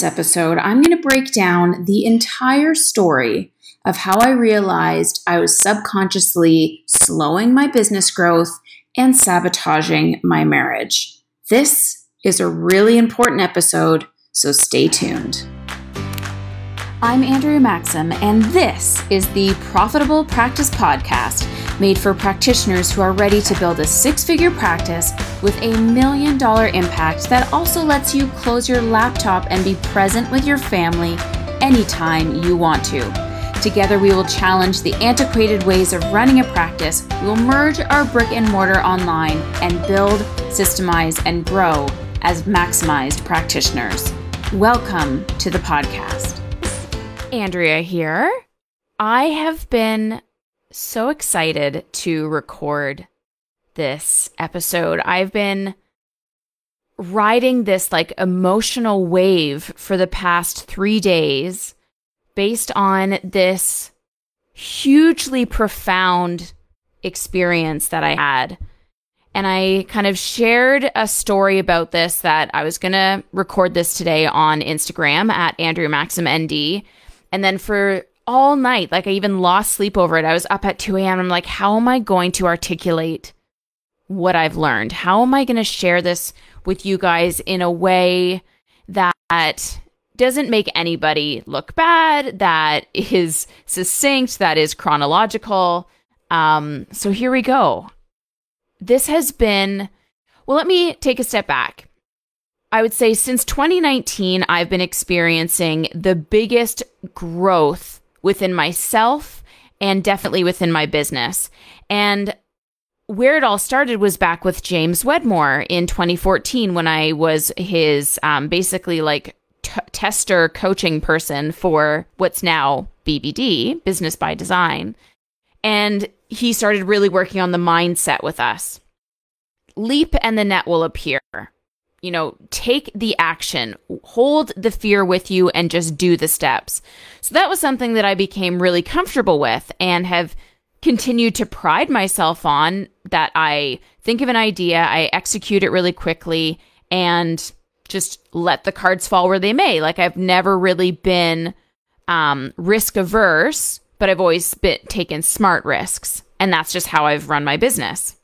this episode, I'm going to break down the entire story of how I realized I was subconsciously slowing my business growth and sabotaging my marriage. This is a really important episode, so stay tuned. I'm Andrea Maxim, and this is the Profitable Practice Podcast made for practitioners who are ready to build a six figure practice with a million dollar impact that also lets you close your laptop and be present with your family anytime you want to. Together, we will challenge the antiquated ways of running a practice. We will merge our brick and mortar online and build, systemize, and grow as maximized practitioners. Welcome to the podcast. Andrea here. I have been so excited to record this episode. I've been riding this like emotional wave for the past three days based on this hugely profound experience that I had. And I kind of shared a story about this that I was going to record this today on Instagram at Andrea Maxim ND. And then for all night, like I even lost sleep over it. I was up at 2 a.m. I'm like, how am I going to articulate what I've learned? How am I going to share this with you guys in a way that doesn't make anybody look bad, that is succinct, that is chronological? Um, so here we go. This has been, well, let me take a step back. I would say since 2019, I've been experiencing the biggest growth within myself and definitely within my business. And where it all started was back with James Wedmore in 2014 when I was his um, basically like t- tester coaching person for what's now BBD, Business by Design. And he started really working on the mindset with us. Leap and the net will appear you know, take the action, hold the fear with you, and just do the steps. So that was something that I became really comfortable with and have continued to pride myself on that I think of an idea, I execute it really quickly, and just let the cards fall where they may. Like I've never really been um, risk averse, but I've always been taken smart risks. And that's just how I've run my business.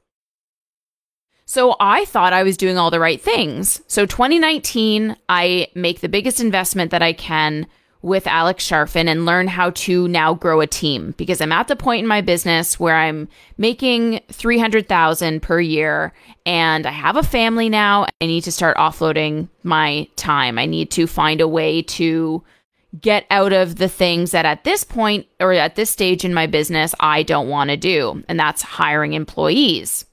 So I thought I was doing all the right things. So 2019, I make the biggest investment that I can with Alex Charfen and learn how to now grow a team because I'm at the point in my business where I'm making 300,000 per year and I have a family now. I need to start offloading my time. I need to find a way to get out of the things that at this point or at this stage in my business I don't want to do, and that's hiring employees.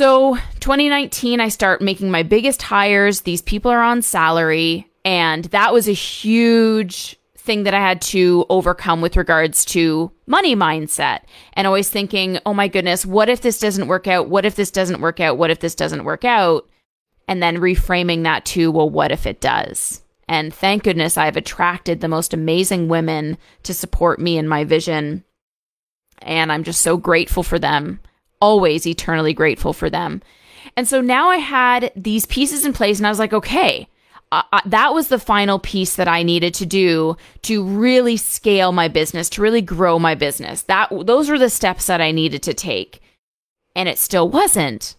So, 2019, I start making my biggest hires. These people are on salary. And that was a huge thing that I had to overcome with regards to money mindset and always thinking, oh my goodness, what if this doesn't work out? What if this doesn't work out? What if this doesn't work out? And then reframing that to, well, what if it does? And thank goodness I've attracted the most amazing women to support me in my vision. And I'm just so grateful for them always eternally grateful for them. And so now I had these pieces in place and I was like, okay, that was the final piece that I needed to do to really scale my business, to really grow my business. That those were the steps that I needed to take. And it still wasn't.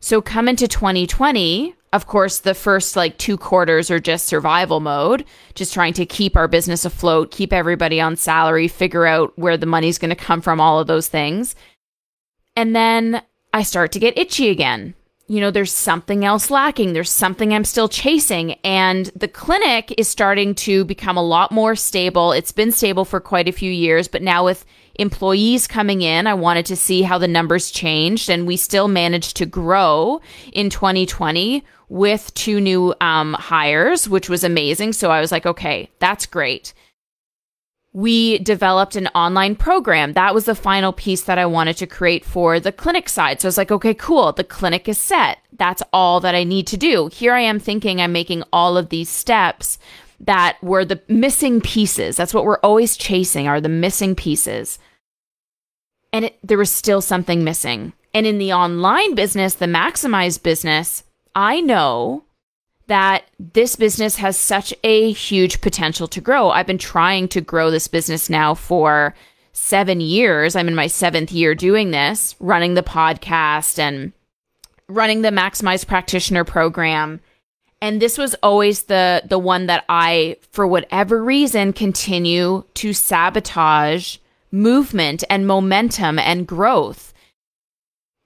So come into 2020, of course, the first like two quarters are just survival mode, just trying to keep our business afloat, keep everybody on salary, figure out where the money's going to come from, all of those things. And then I start to get itchy again. You know, there's something else lacking. There's something I'm still chasing. And the clinic is starting to become a lot more stable. It's been stable for quite a few years, but now with employees coming in, I wanted to see how the numbers changed. And we still managed to grow in 2020 with two new um, hires, which was amazing. So I was like, okay, that's great we developed an online program. That was the final piece that I wanted to create for the clinic side. So I was like, okay, cool. The clinic is set. That's all that I need to do. Here I am thinking I'm making all of these steps that were the missing pieces. That's what we're always chasing are the missing pieces. And it, there was still something missing. And in the online business, the maximized business, I know that this business has such a huge potential to grow. I've been trying to grow this business now for seven years. I'm in my seventh year doing this, running the podcast and running the Maximize Practitioner program. And this was always the the one that I, for whatever reason, continue to sabotage movement and momentum and growth.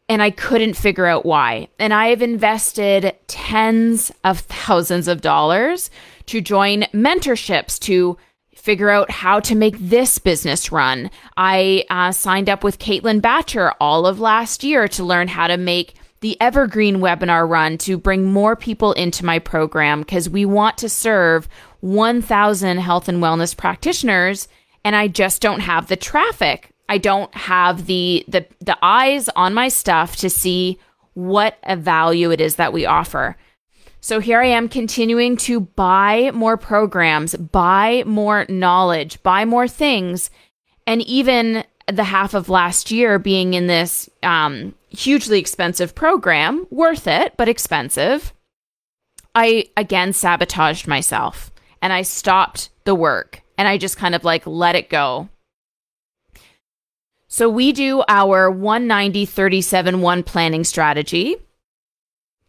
And I couldn't figure out why. And I have invested tens of thousands of dollars to join mentorships to figure out how to make this business run. I uh, signed up with Caitlin Bacher all of last year to learn how to make the Evergreen webinar run to bring more people into my program because we want to serve 1,000 health and wellness practitioners, and I just don't have the traffic. I don't have the the the eyes on my stuff to see what a value it is that we offer. So here I am continuing to buy more programs, buy more knowledge, buy more things. And even the half of last year being in this um, hugely expensive program, worth it, but expensive, I again sabotaged myself and I stopped the work and I just kind of like let it go. So we do our 190 37 1 planning strategy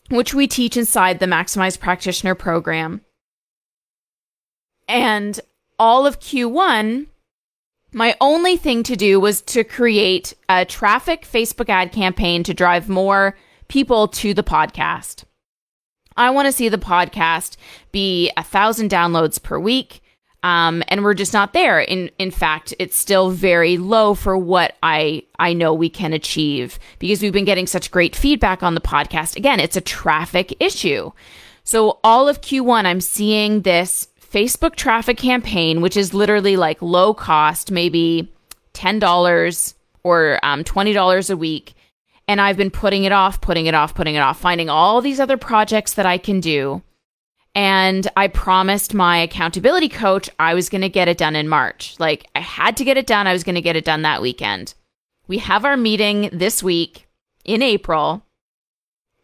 which we teach inside the Maximize Practitioner program. And all of Q1, my only thing to do was to create a traffic Facebook ad campaign to drive more people to the podcast. I want to see the podcast be a thousand downloads per week. Um, and we're just not there. In in fact, it's still very low for what I I know we can achieve because we've been getting such great feedback on the podcast. Again, it's a traffic issue. So all of Q1, I'm seeing this Facebook traffic campaign, which is literally like low cost, maybe ten dollars or um, twenty dollars a week. And I've been putting it off, putting it off, putting it off, finding all these other projects that I can do and I promised my accountability coach I was going to get it done in March. Like I had to get it done. I was going to get it done that weekend. We have our meeting this week in April.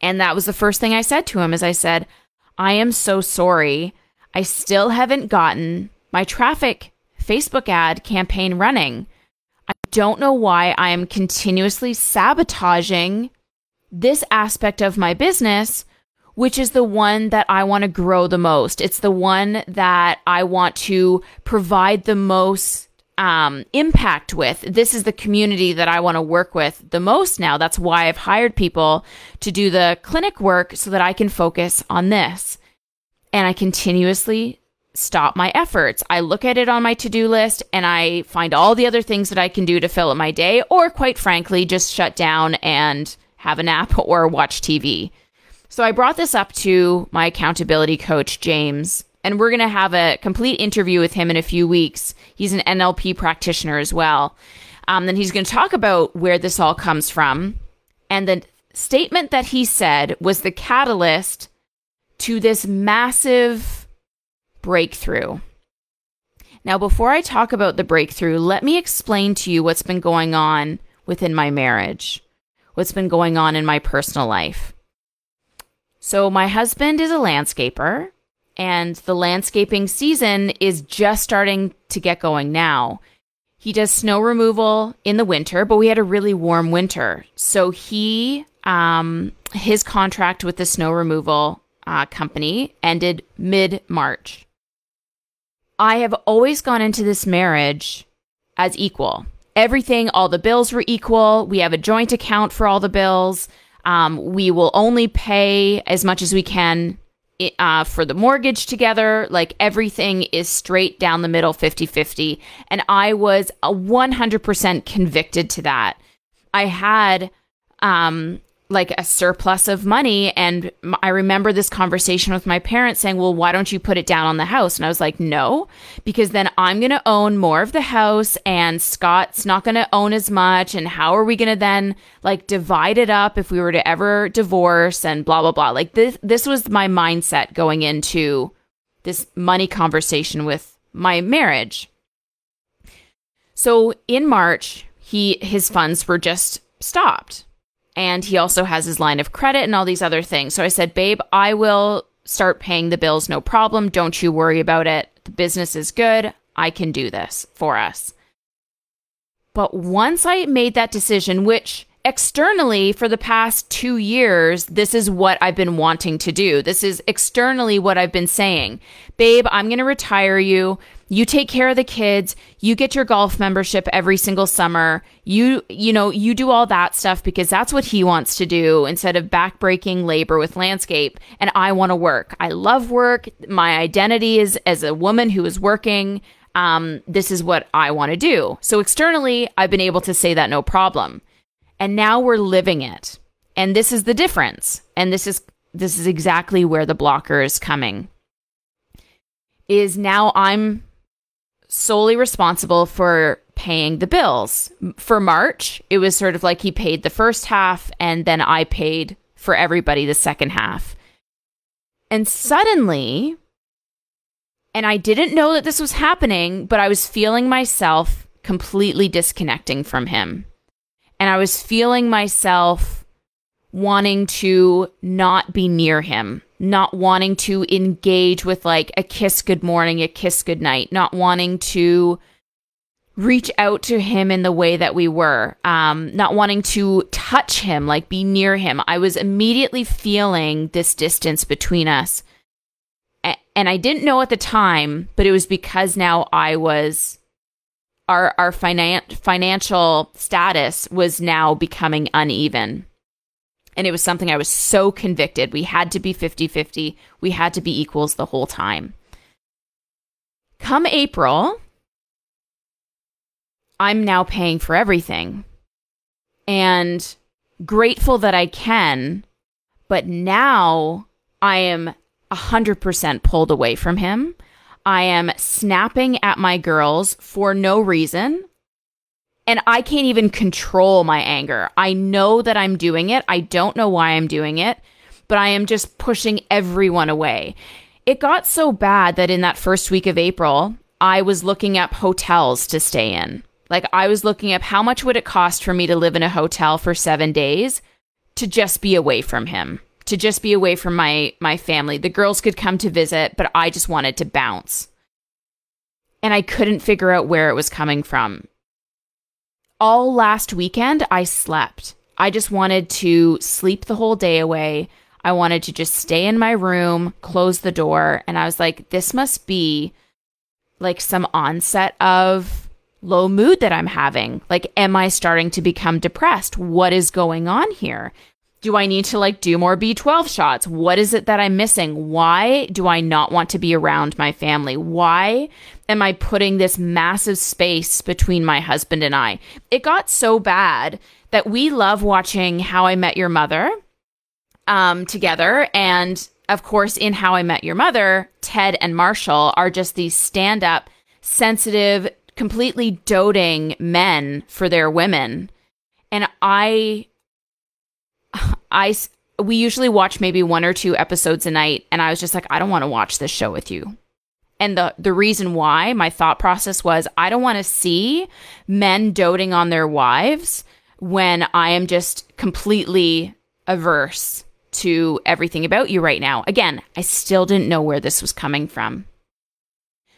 And that was the first thing I said to him is I said, "I am so sorry. I still haven't gotten my traffic Facebook ad campaign running. I don't know why I am continuously sabotaging this aspect of my business which is the one that I want to grow the most. It's the one that I want to provide the most um, impact with. This is the community that I want to work with the most now. That's why I've hired people to do the clinic work so that I can focus on this. And I continuously stop my efforts. I look at it on my to do list and I find all the other things that I can do to fill up my day, or quite frankly, just shut down and have a nap or watch TV. So I brought this up to my accountability coach, James, and we're going to have a complete interview with him in a few weeks. He's an NLP practitioner as well. Um, then he's going to talk about where this all comes from. And the statement that he said was the catalyst to this massive breakthrough. Now, before I talk about the breakthrough, let me explain to you what's been going on within my marriage, what's been going on in my personal life. So, my husband is a landscaper, and the landscaping season is just starting to get going now. He does snow removal in the winter, but we had a really warm winter. So, he, um, his contract with the snow removal uh, company ended mid March. I have always gone into this marriage as equal. Everything, all the bills were equal. We have a joint account for all the bills. Um, we will only pay as much as we can uh, for the mortgage together. Like everything is straight down the middle, 50 50. And I was 100% convicted to that. I had um, like a surplus of money. And I remember this conversation with my parents saying, Well, why don't you put it down on the house? And I was like, No, because then I'm going to own more of the house and Scott's not going to own as much. And how are we going to then like divide it up if we were to ever divorce and blah, blah, blah. Like this, this was my mindset going into this money conversation with my marriage. So in March, he, his funds were just stopped and he also has his line of credit and all these other things. So I said, Babe, I will start paying the bills no problem. Don't you worry about it. The business is good. I can do this for us. But once I made that decision, which externally for the past two years, this is what I've been wanting to do. This is externally what I've been saying. Babe, I'm going to retire you. You take care of the kids. You get your golf membership every single summer. You, you know, you do all that stuff because that's what he wants to do instead of backbreaking labor with landscape. And I want to work. I love work. My identity is as a woman who is working. Um, this is what I want to do. So externally, I've been able to say that no problem and now we're living it. And this is the difference. And this is this is exactly where the blocker is coming. Is now I'm solely responsible for paying the bills. For March, it was sort of like he paid the first half and then I paid for everybody the second half. And suddenly, and I didn't know that this was happening, but I was feeling myself completely disconnecting from him and I was feeling myself wanting to not be near him, not wanting to engage with like a kiss good morning, a kiss good night, not wanting to reach out to him in the way that we were, um, not wanting to touch him, like be near him. I was immediately feeling this distance between us. and I didn't know at the time, but it was because now I was our our finan- financial status was now becoming uneven. And it was something I was so convicted. We had to be 50-50. We had to be equals the whole time. Come April, I'm now paying for everything. And grateful that I can, but now I am 100% pulled away from him. I am snapping at my girls for no reason. And I can't even control my anger. I know that I'm doing it. I don't know why I'm doing it, but I am just pushing everyone away. It got so bad that in that first week of April, I was looking up hotels to stay in. Like I was looking up how much would it cost for me to live in a hotel for 7 days to just be away from him to just be away from my my family. The girls could come to visit, but I just wanted to bounce. And I couldn't figure out where it was coming from. All last weekend I slept. I just wanted to sleep the whole day away. I wanted to just stay in my room, close the door, and I was like this must be like some onset of low mood that I'm having. Like, am I starting to become depressed? What is going on here? Do I need to like do more B12 shots? What is it that I'm missing? Why do I not want to be around my family? Why am I putting this massive space between my husband and I? It got so bad that we love watching How I Met Your Mother um, together. And of course, in How I Met Your Mother, Ted and Marshall are just these stand up, sensitive, completely doting men for their women. And I I we usually watch maybe one or two episodes a night and I was just like I don't want to watch this show with you. And the the reason why my thought process was I don't want to see men doting on their wives when I am just completely averse to everything about you right now. Again, I still didn't know where this was coming from.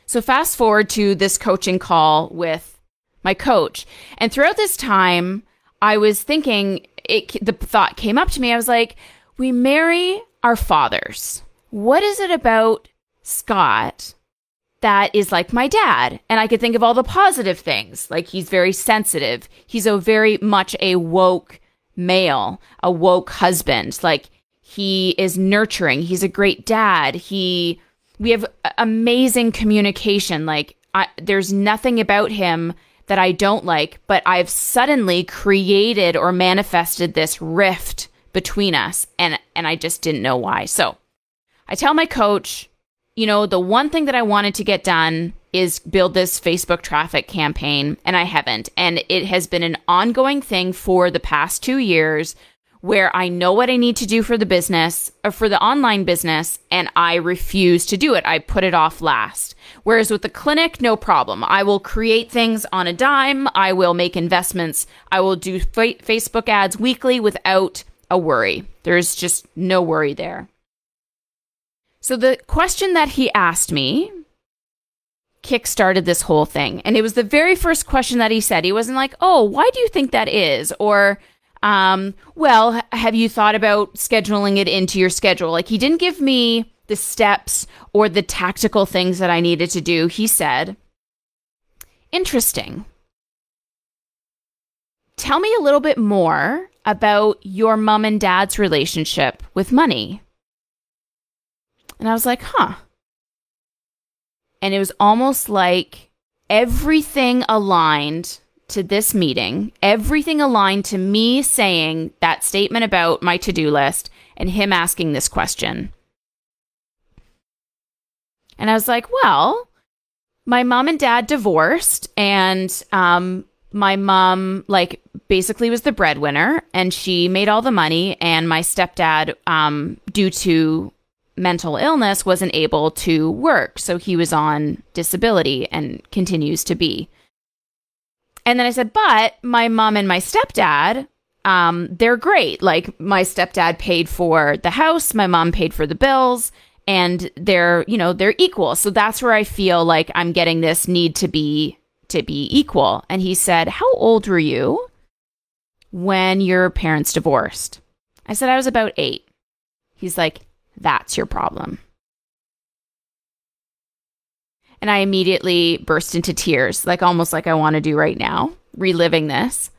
So fast forward to this coaching call with my coach. And throughout this time, I was thinking it the thought came up to me. I was like, we marry our fathers. What is it about Scott that is like my dad? And I could think of all the positive things. Like he's very sensitive. He's a very much a woke male, a woke husband. Like he is nurturing. He's a great dad. He we have amazing communication. Like I, there's nothing about him that I don't like, but I've suddenly created or manifested this rift between us and and I just didn't know why. So, I tell my coach, you know, the one thing that I wanted to get done is build this Facebook traffic campaign and I haven't. And it has been an ongoing thing for the past 2 years where I know what I need to do for the business or for the online business and I refuse to do it. I put it off last. Whereas with the clinic, no problem. I will create things on a dime. I will make investments. I will do fa- Facebook ads weekly without a worry. There's just no worry there. So the question that he asked me kick-started this whole thing. And it was the very first question that he said. He wasn't like, "Oh, why do you think that is?" or um, well, have you thought about scheduling it into your schedule? Like he didn't give me the steps or the tactical things that I needed to do. He said, "Interesting. Tell me a little bit more about your mom and dad's relationship with money." And I was like, "Huh." And it was almost like everything aligned to this meeting, everything aligned to me saying that statement about my to do list and him asking this question. And I was like, well, my mom and dad divorced, and um, my mom, like, basically was the breadwinner, and she made all the money. And my stepdad, um, due to mental illness, wasn't able to work. So he was on disability and continues to be. And then I said, but my mom and my stepdad, um, they're great. Like my stepdad paid for the house, my mom paid for the bills, and they're, you know, they're equal. So that's where I feel like I'm getting this need to be to be equal. And he said, How old were you when your parents divorced? I said, I was about eight. He's like, That's your problem. And I immediately burst into tears, like almost like I want to do right now, reliving this.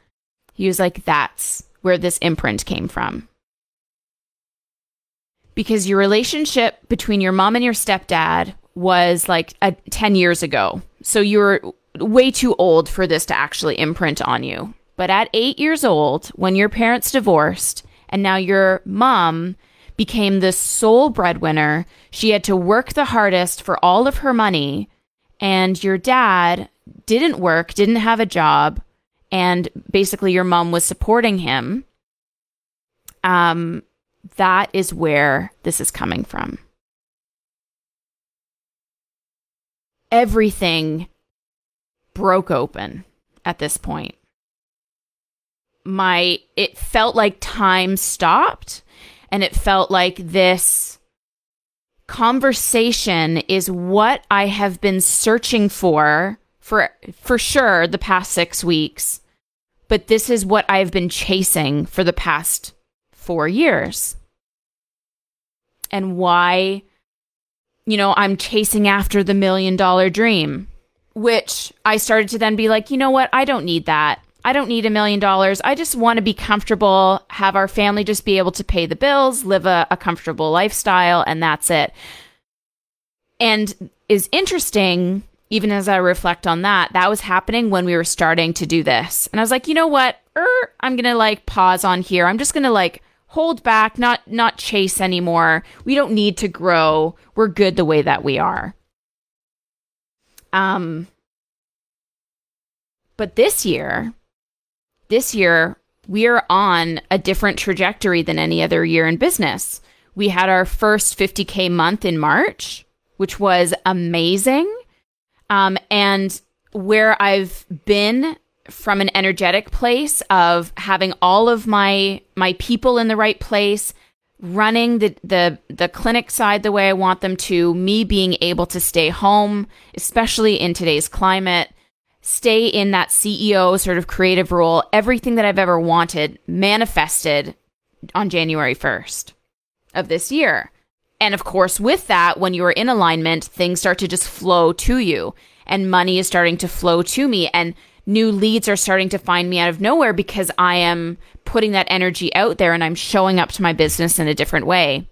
He was like, That's where this imprint came from. Because your relationship between your mom and your stepdad was like a, 10 years ago. So you're way too old for this to actually imprint on you. But at eight years old, when your parents divorced, and now your mom became the sole breadwinner, she had to work the hardest for all of her money and your dad didn't work, didn't have a job, and basically your mom was supporting him, um, that is where this is coming from. Everything broke open at this point. My it felt like time stopped and it felt like this conversation is what I have been searching for for for sure the past 6 weeks. But this is what I've been chasing for the past 4 years. And why you know, I'm chasing after the million dollar dream, which I started to then be like, you know what? I don't need that. I don't need a million dollars. I just want to be comfortable, have our family just be able to pay the bills, live a, a comfortable lifestyle, and that's it. And is interesting, even as I reflect on that, that was happening when we were starting to do this. And I was like, you know what? Er, I'm gonna like pause on here. I'm just gonna like hold back, not not chase anymore. We don't need to grow. We're good the way that we are. Um but this year, this year, we're on a different trajectory than any other year in business. We had our first 50K month in March, which was amazing. Um, and where I've been from an energetic place of having all of my my people in the right place, running the the the clinic side the way I want them to, me being able to stay home, especially in today's climate, stay in that CEO sort of creative role, everything that I've ever wanted manifested on January 1st of this year. And of course, with that, when you're in alignment, things start to just flow to you, and money is starting to flow to me, and new leads are starting to find me out of nowhere because I am putting that energy out there and I'm showing up to my business in a different way.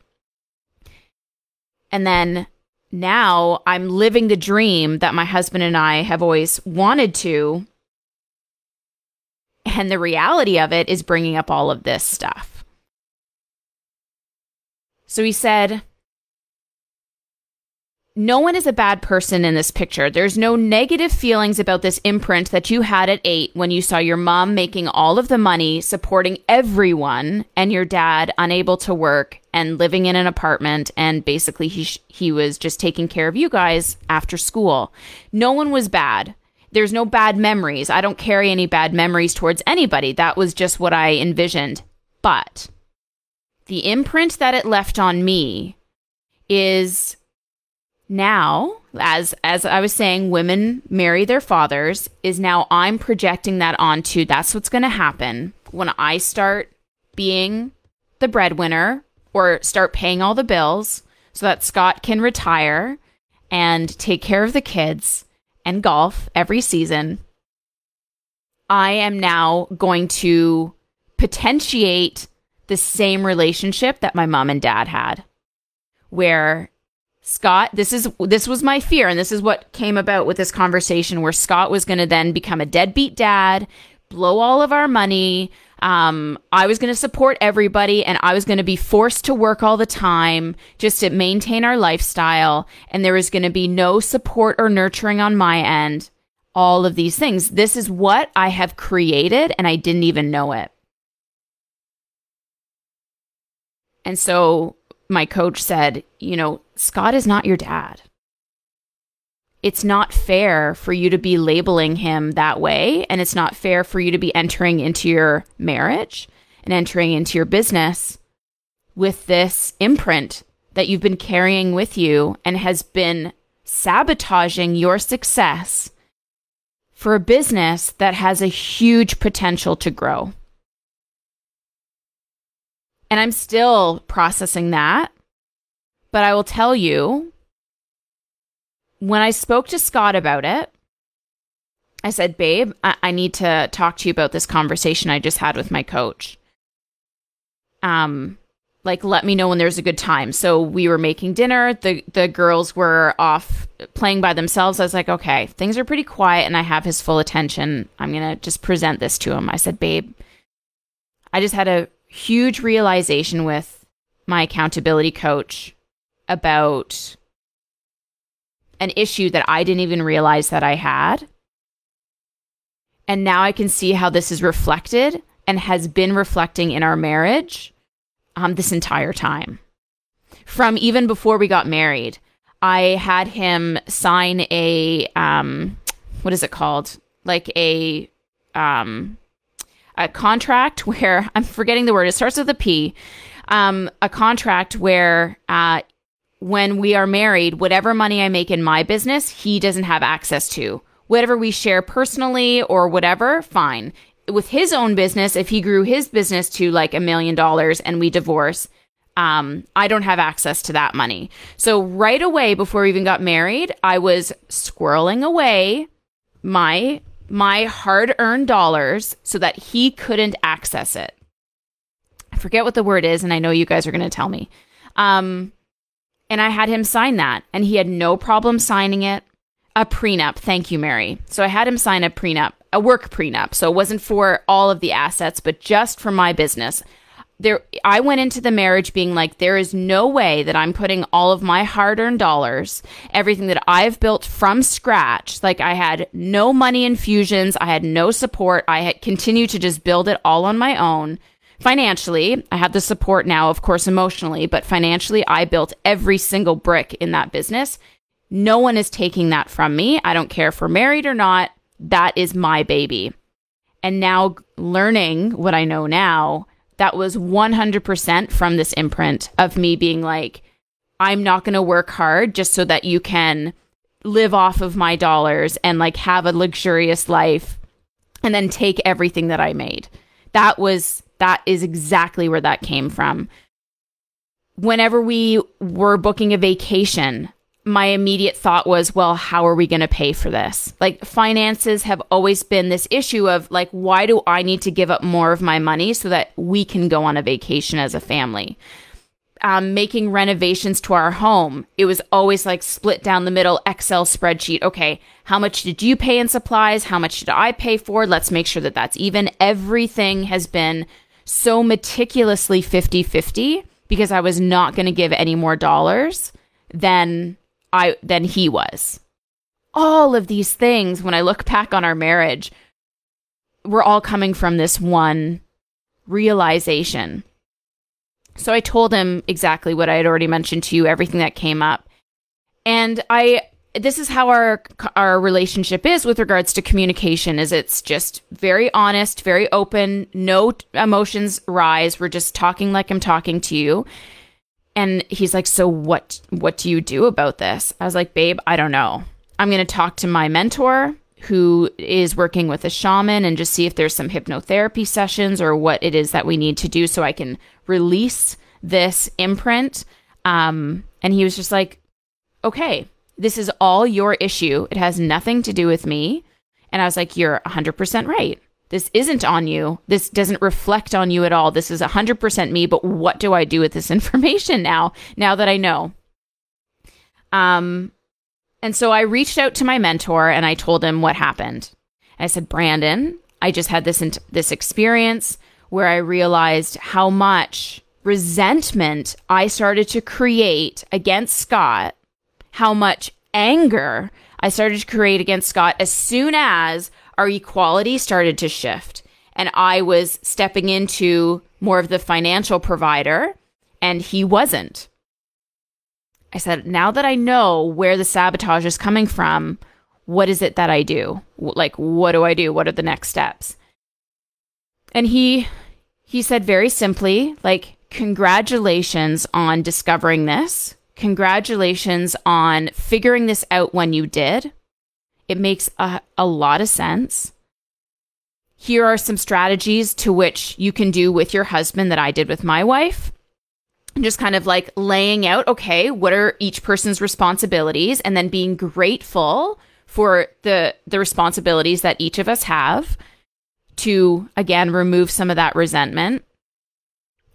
And then now I'm living the dream that my husband and I have always wanted to. And the reality of it is bringing up all of this stuff. So he said, no one is a bad person in this picture. There's no negative feelings about this imprint that you had at eight when you saw your mom making all of the money, supporting everyone, and your dad unable to work and living in an apartment. And basically, he, sh- he was just taking care of you guys after school. No one was bad. There's no bad memories. I don't carry any bad memories towards anybody. That was just what I envisioned. But the imprint that it left on me is now as as I was saying women marry their fathers is now I'm projecting that onto that's what's going to happen when I start being the breadwinner or start paying all the bills so that Scott can retire and take care of the kids and golf every season. I am now going to potentiate the same relationship that my mom and dad had where Scott, this is this was my fear, and this is what came about with this conversation where Scott was going to then become a deadbeat dad, blow all of our money. Um, I was going to support everybody, and I was going to be forced to work all the time just to maintain our lifestyle, and there was going to be no support or nurturing on my end. All of these things. This is what I have created, and I didn't even know it. And so my coach said, you know, Scott is not your dad. It's not fair for you to be labeling him that way. And it's not fair for you to be entering into your marriage and entering into your business with this imprint that you've been carrying with you and has been sabotaging your success for a business that has a huge potential to grow. And I'm still processing that. But I will tell you, when I spoke to Scott about it, I said, Babe, I-, I need to talk to you about this conversation I just had with my coach. Um, like let me know when there's a good time. So we were making dinner. The the girls were off playing by themselves. I was like, okay, things are pretty quiet and I have his full attention. I'm going to just present this to him. I said, "Babe, I just had a huge realization with my accountability coach about an issue that I didn't even realize that I had. And now I can see how this is reflected and has been reflecting in our marriage um, this entire time. From even before we got married, I had him sign a um, what is it called? Like a um, a contract where I'm forgetting the word. It starts with a P. Um, a contract where uh, when we are married, whatever money I make in my business, he doesn't have access to. Whatever we share personally or whatever, fine. With his own business, if he grew his business to like a million dollars and we divorce, um, I don't have access to that money. So right away, before we even got married, I was squirreling away my my hard earned dollars so that he couldn't access it. I forget what the word is, and I know you guys are going to tell me. Um, and I had him sign that, and he had no problem signing it. A prenup. Thank you, Mary. So I had him sign a prenup, a work prenup. So it wasn't for all of the assets, but just for my business there I went into the marriage being like there is no way that I'm putting all of my hard-earned dollars, everything that I've built from scratch, like I had no money infusions, I had no support, I had continued to just build it all on my own. Financially, I have the support now, of course, emotionally, but financially, I built every single brick in that business. No one is taking that from me. I don't care if we're married or not. That is my baby. And now learning what I know now, that was 100% from this imprint of me being like, I'm not going to work hard just so that you can live off of my dollars and like have a luxurious life and then take everything that I made. That was, that is exactly where that came from. Whenever we were booking a vacation, my immediate thought was, well, how are we going to pay for this? Like, finances have always been this issue of, like, why do I need to give up more of my money so that we can go on a vacation as a family? Um, making renovations to our home, it was always like split down the middle Excel spreadsheet. Okay, how much did you pay in supplies? How much did I pay for? Let's make sure that that's even. Everything has been so meticulously 50 50 because I was not going to give any more dollars than I than he was. All of these things when I look back on our marriage were all coming from this one realization. So I told him exactly what I had already mentioned to you, everything that came up. And I this is how our our relationship is with regards to communication is it's just very honest, very open, no emotions rise. We're just talking like I'm talking to you and he's like, "So what what do you do about this?" I was like, "Babe, I don't know. I'm going to talk to my mentor who is working with a shaman and just see if there's some hypnotherapy sessions or what it is that we need to do so I can release this imprint." Um, and he was just like, "Okay, this is all your issue. It has nothing to do with me." And I was like, "You're 100% right." This isn't on you. This doesn't reflect on you at all. This is 100% me, but what do I do with this information now, now that I know? Um, and so I reached out to my mentor and I told him what happened. I said, Brandon, I just had this, this experience where I realized how much resentment I started to create against Scott, how much anger I started to create against Scott as soon as our equality started to shift. And I was stepping into more of the financial provider, and he wasn't. I said, now that I know where the sabotage is coming from, what is it that I do? Like, what do I do? What are the next steps? And he he said very simply, like, congratulations on discovering this. Congratulations on figuring this out when you did. It makes a, a lot of sense. Here are some strategies to which you can do with your husband that I did with my wife. Just kind of like laying out, okay, what are each person's responsibilities and then being grateful for the the responsibilities that each of us have to again remove some of that resentment.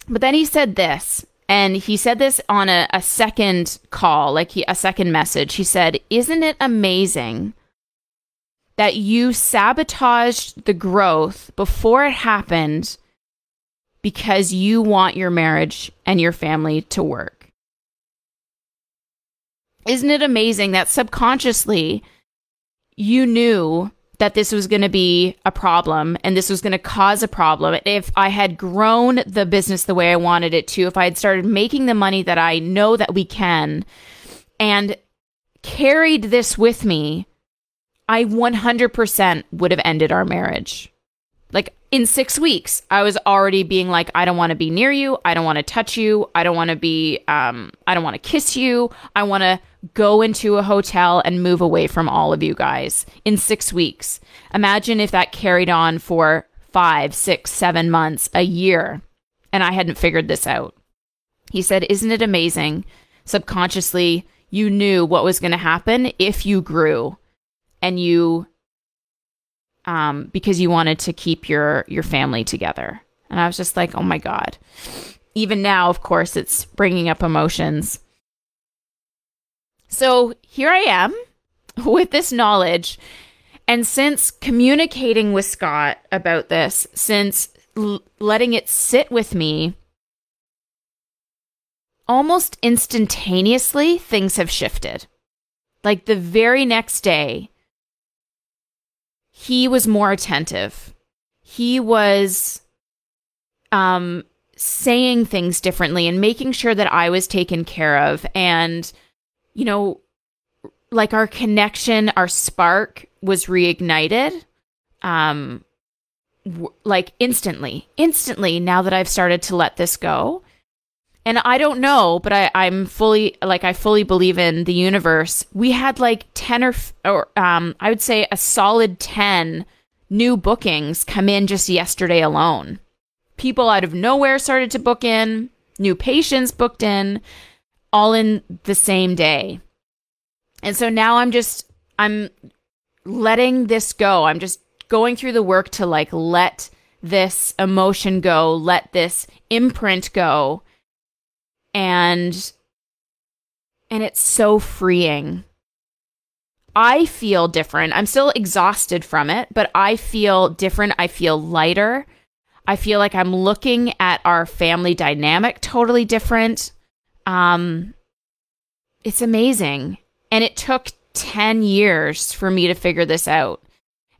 But then he said this, and he said this on a, a second call, like he, a second message. He said, Isn't it amazing that you sabotaged the growth before it happened because you want your marriage and your family to work. Isn't it amazing that subconsciously you knew that this was going to be a problem and this was going to cause a problem. If I had grown the business the way I wanted it to, if I had started making the money that I know that we can and carried this with me I 100% would have ended our marriage. Like in six weeks, I was already being like, I don't want to be near you. I don't want to touch you. I don't want to be, um, I don't want to kiss you. I want to go into a hotel and move away from all of you guys in six weeks. Imagine if that carried on for five, six, seven months, a year, and I hadn't figured this out. He said, Isn't it amazing? Subconsciously, you knew what was going to happen if you grew and you um because you wanted to keep your your family together. And i was just like oh my god. Even now of course it's bringing up emotions. So here i am with this knowledge. And since communicating with scott about this since l- letting it sit with me almost instantaneously things have shifted. Like the very next day he was more attentive. He was um saying things differently and making sure that I was taken care of and you know like our connection, our spark was reignited um w- like instantly. Instantly now that I've started to let this go and I don't know, but I, I'm fully like I fully believe in the universe. We had like ten or or um, I would say a solid ten new bookings come in just yesterday alone. People out of nowhere started to book in, new patients booked in, all in the same day. And so now I'm just I'm letting this go. I'm just going through the work to like let this emotion go, let this imprint go and and it's so freeing. I feel different. I'm still exhausted from it, but I feel different. I feel lighter. I feel like I'm looking at our family dynamic totally different. Um it's amazing. And it took 10 years for me to figure this out.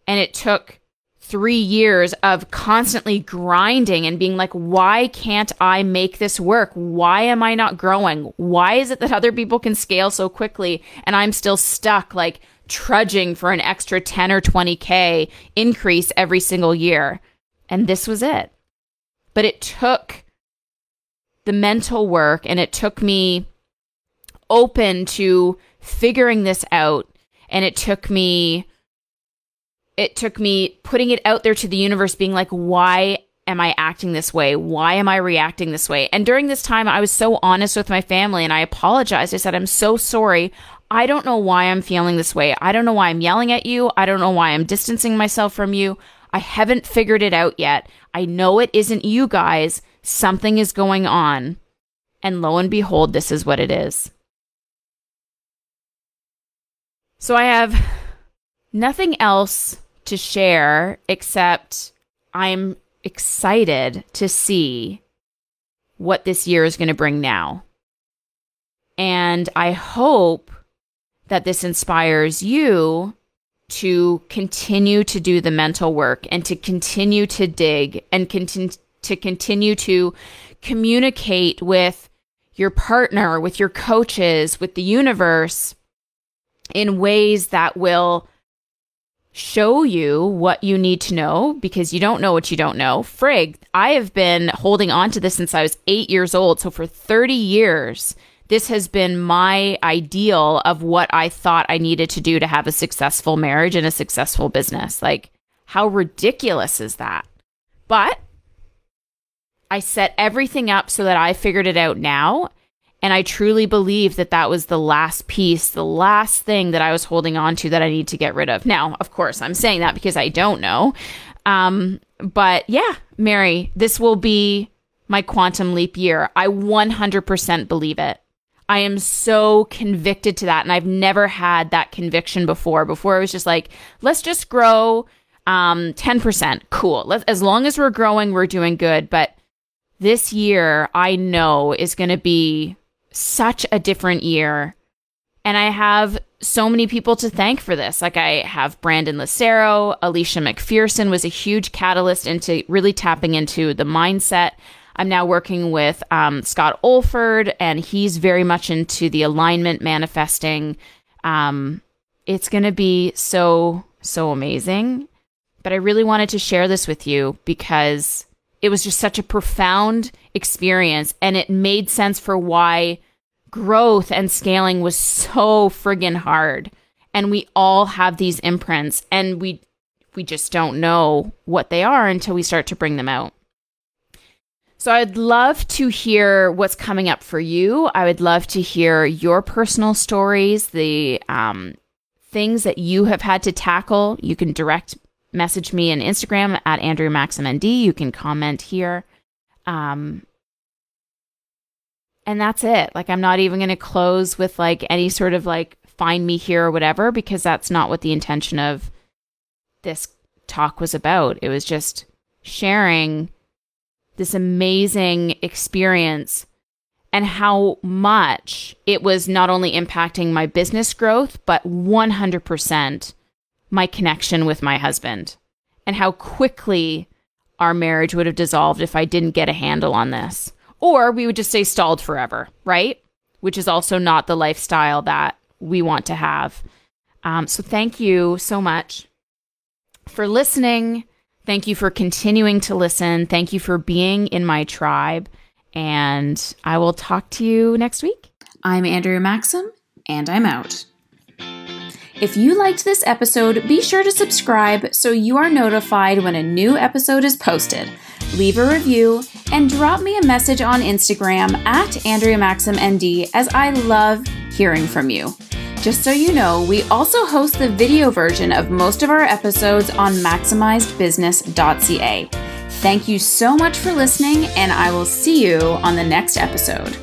And it took three years of constantly grinding and being like, why can't I make this work? Why am I not growing? Why is it that other people can scale so quickly and I'm still stuck, like trudging for an extra 10 or 20K increase every single year? And this was it. But it took the mental work and it took me open to figuring this out and it took me it took me putting it out there to the universe being like why am I acting this way? Why am I reacting this way? And during this time, I was so honest with my family and I apologized. I said, I'm so sorry. I don't know why I'm feeling this way. I don't know why I'm yelling at you. I don't know why I'm distancing myself from you. I haven't figured it out yet. I know it isn't you guys. Something is going on. And lo and behold, this is what it is. So I have nothing else to share except I'm excited to see what this year is going to bring now. And I hope that this inspires you to continue to do the mental work and to continue to dig and continue to continue to communicate with your partner, with your coaches, with the universe in ways that will show you what you need to know because you don't know what you don't know. Frig, I have been holding on to this since I was eight years old. So for 30 years, this has been my ideal of what I thought I needed to do to have a successful marriage and a successful business. Like, how ridiculous is that? But I set everything up so that I figured it out now. And I truly believe that that was the last piece, the last thing that I was holding on to that I need to get rid of. Now, of course, I'm saying that because I don't know. Um, but yeah, Mary, this will be my quantum leap year. I 100% believe it. I am so convicted to that. And I've never had that conviction before. Before it was just like, let's just grow um, 10%. Cool. Let's, as long as we're growing, we're doing good. But this year, I know is going to be such a different year. And I have so many people to thank for this. Like I have Brandon Lucero, Alicia McPherson was a huge catalyst into really tapping into the mindset. I'm now working with um, Scott Oldford, and he's very much into the alignment manifesting. Um, it's going to be so, so amazing. But I really wanted to share this with you because it was just such a profound experience, and it made sense for why growth and scaling was so friggin' hard. And we all have these imprints, and we we just don't know what they are until we start to bring them out. So I'd love to hear what's coming up for you. I would love to hear your personal stories, the um, things that you have had to tackle. You can direct message me on Instagram at Andrea Maxim ND. You can comment here. Um, and that's it. Like, I'm not even going to close with like any sort of like find me here or whatever, because that's not what the intention of this talk was about. It was just sharing this amazing experience and how much it was not only impacting my business growth, but 100% my connection with my husband, and how quickly our marriage would have dissolved if I didn't get a handle on this. Or we would just stay stalled forever, right? Which is also not the lifestyle that we want to have. Um, so, thank you so much for listening. Thank you for continuing to listen. Thank you for being in my tribe. And I will talk to you next week. I'm Andrea Maxim, and I'm out. If you liked this episode, be sure to subscribe so you are notified when a new episode is posted. Leave a review and drop me a message on Instagram at Andrea Maxim ND as I love hearing from you. Just so you know, we also host the video version of most of our episodes on maximizedbusiness.ca. Thank you so much for listening, and I will see you on the next episode.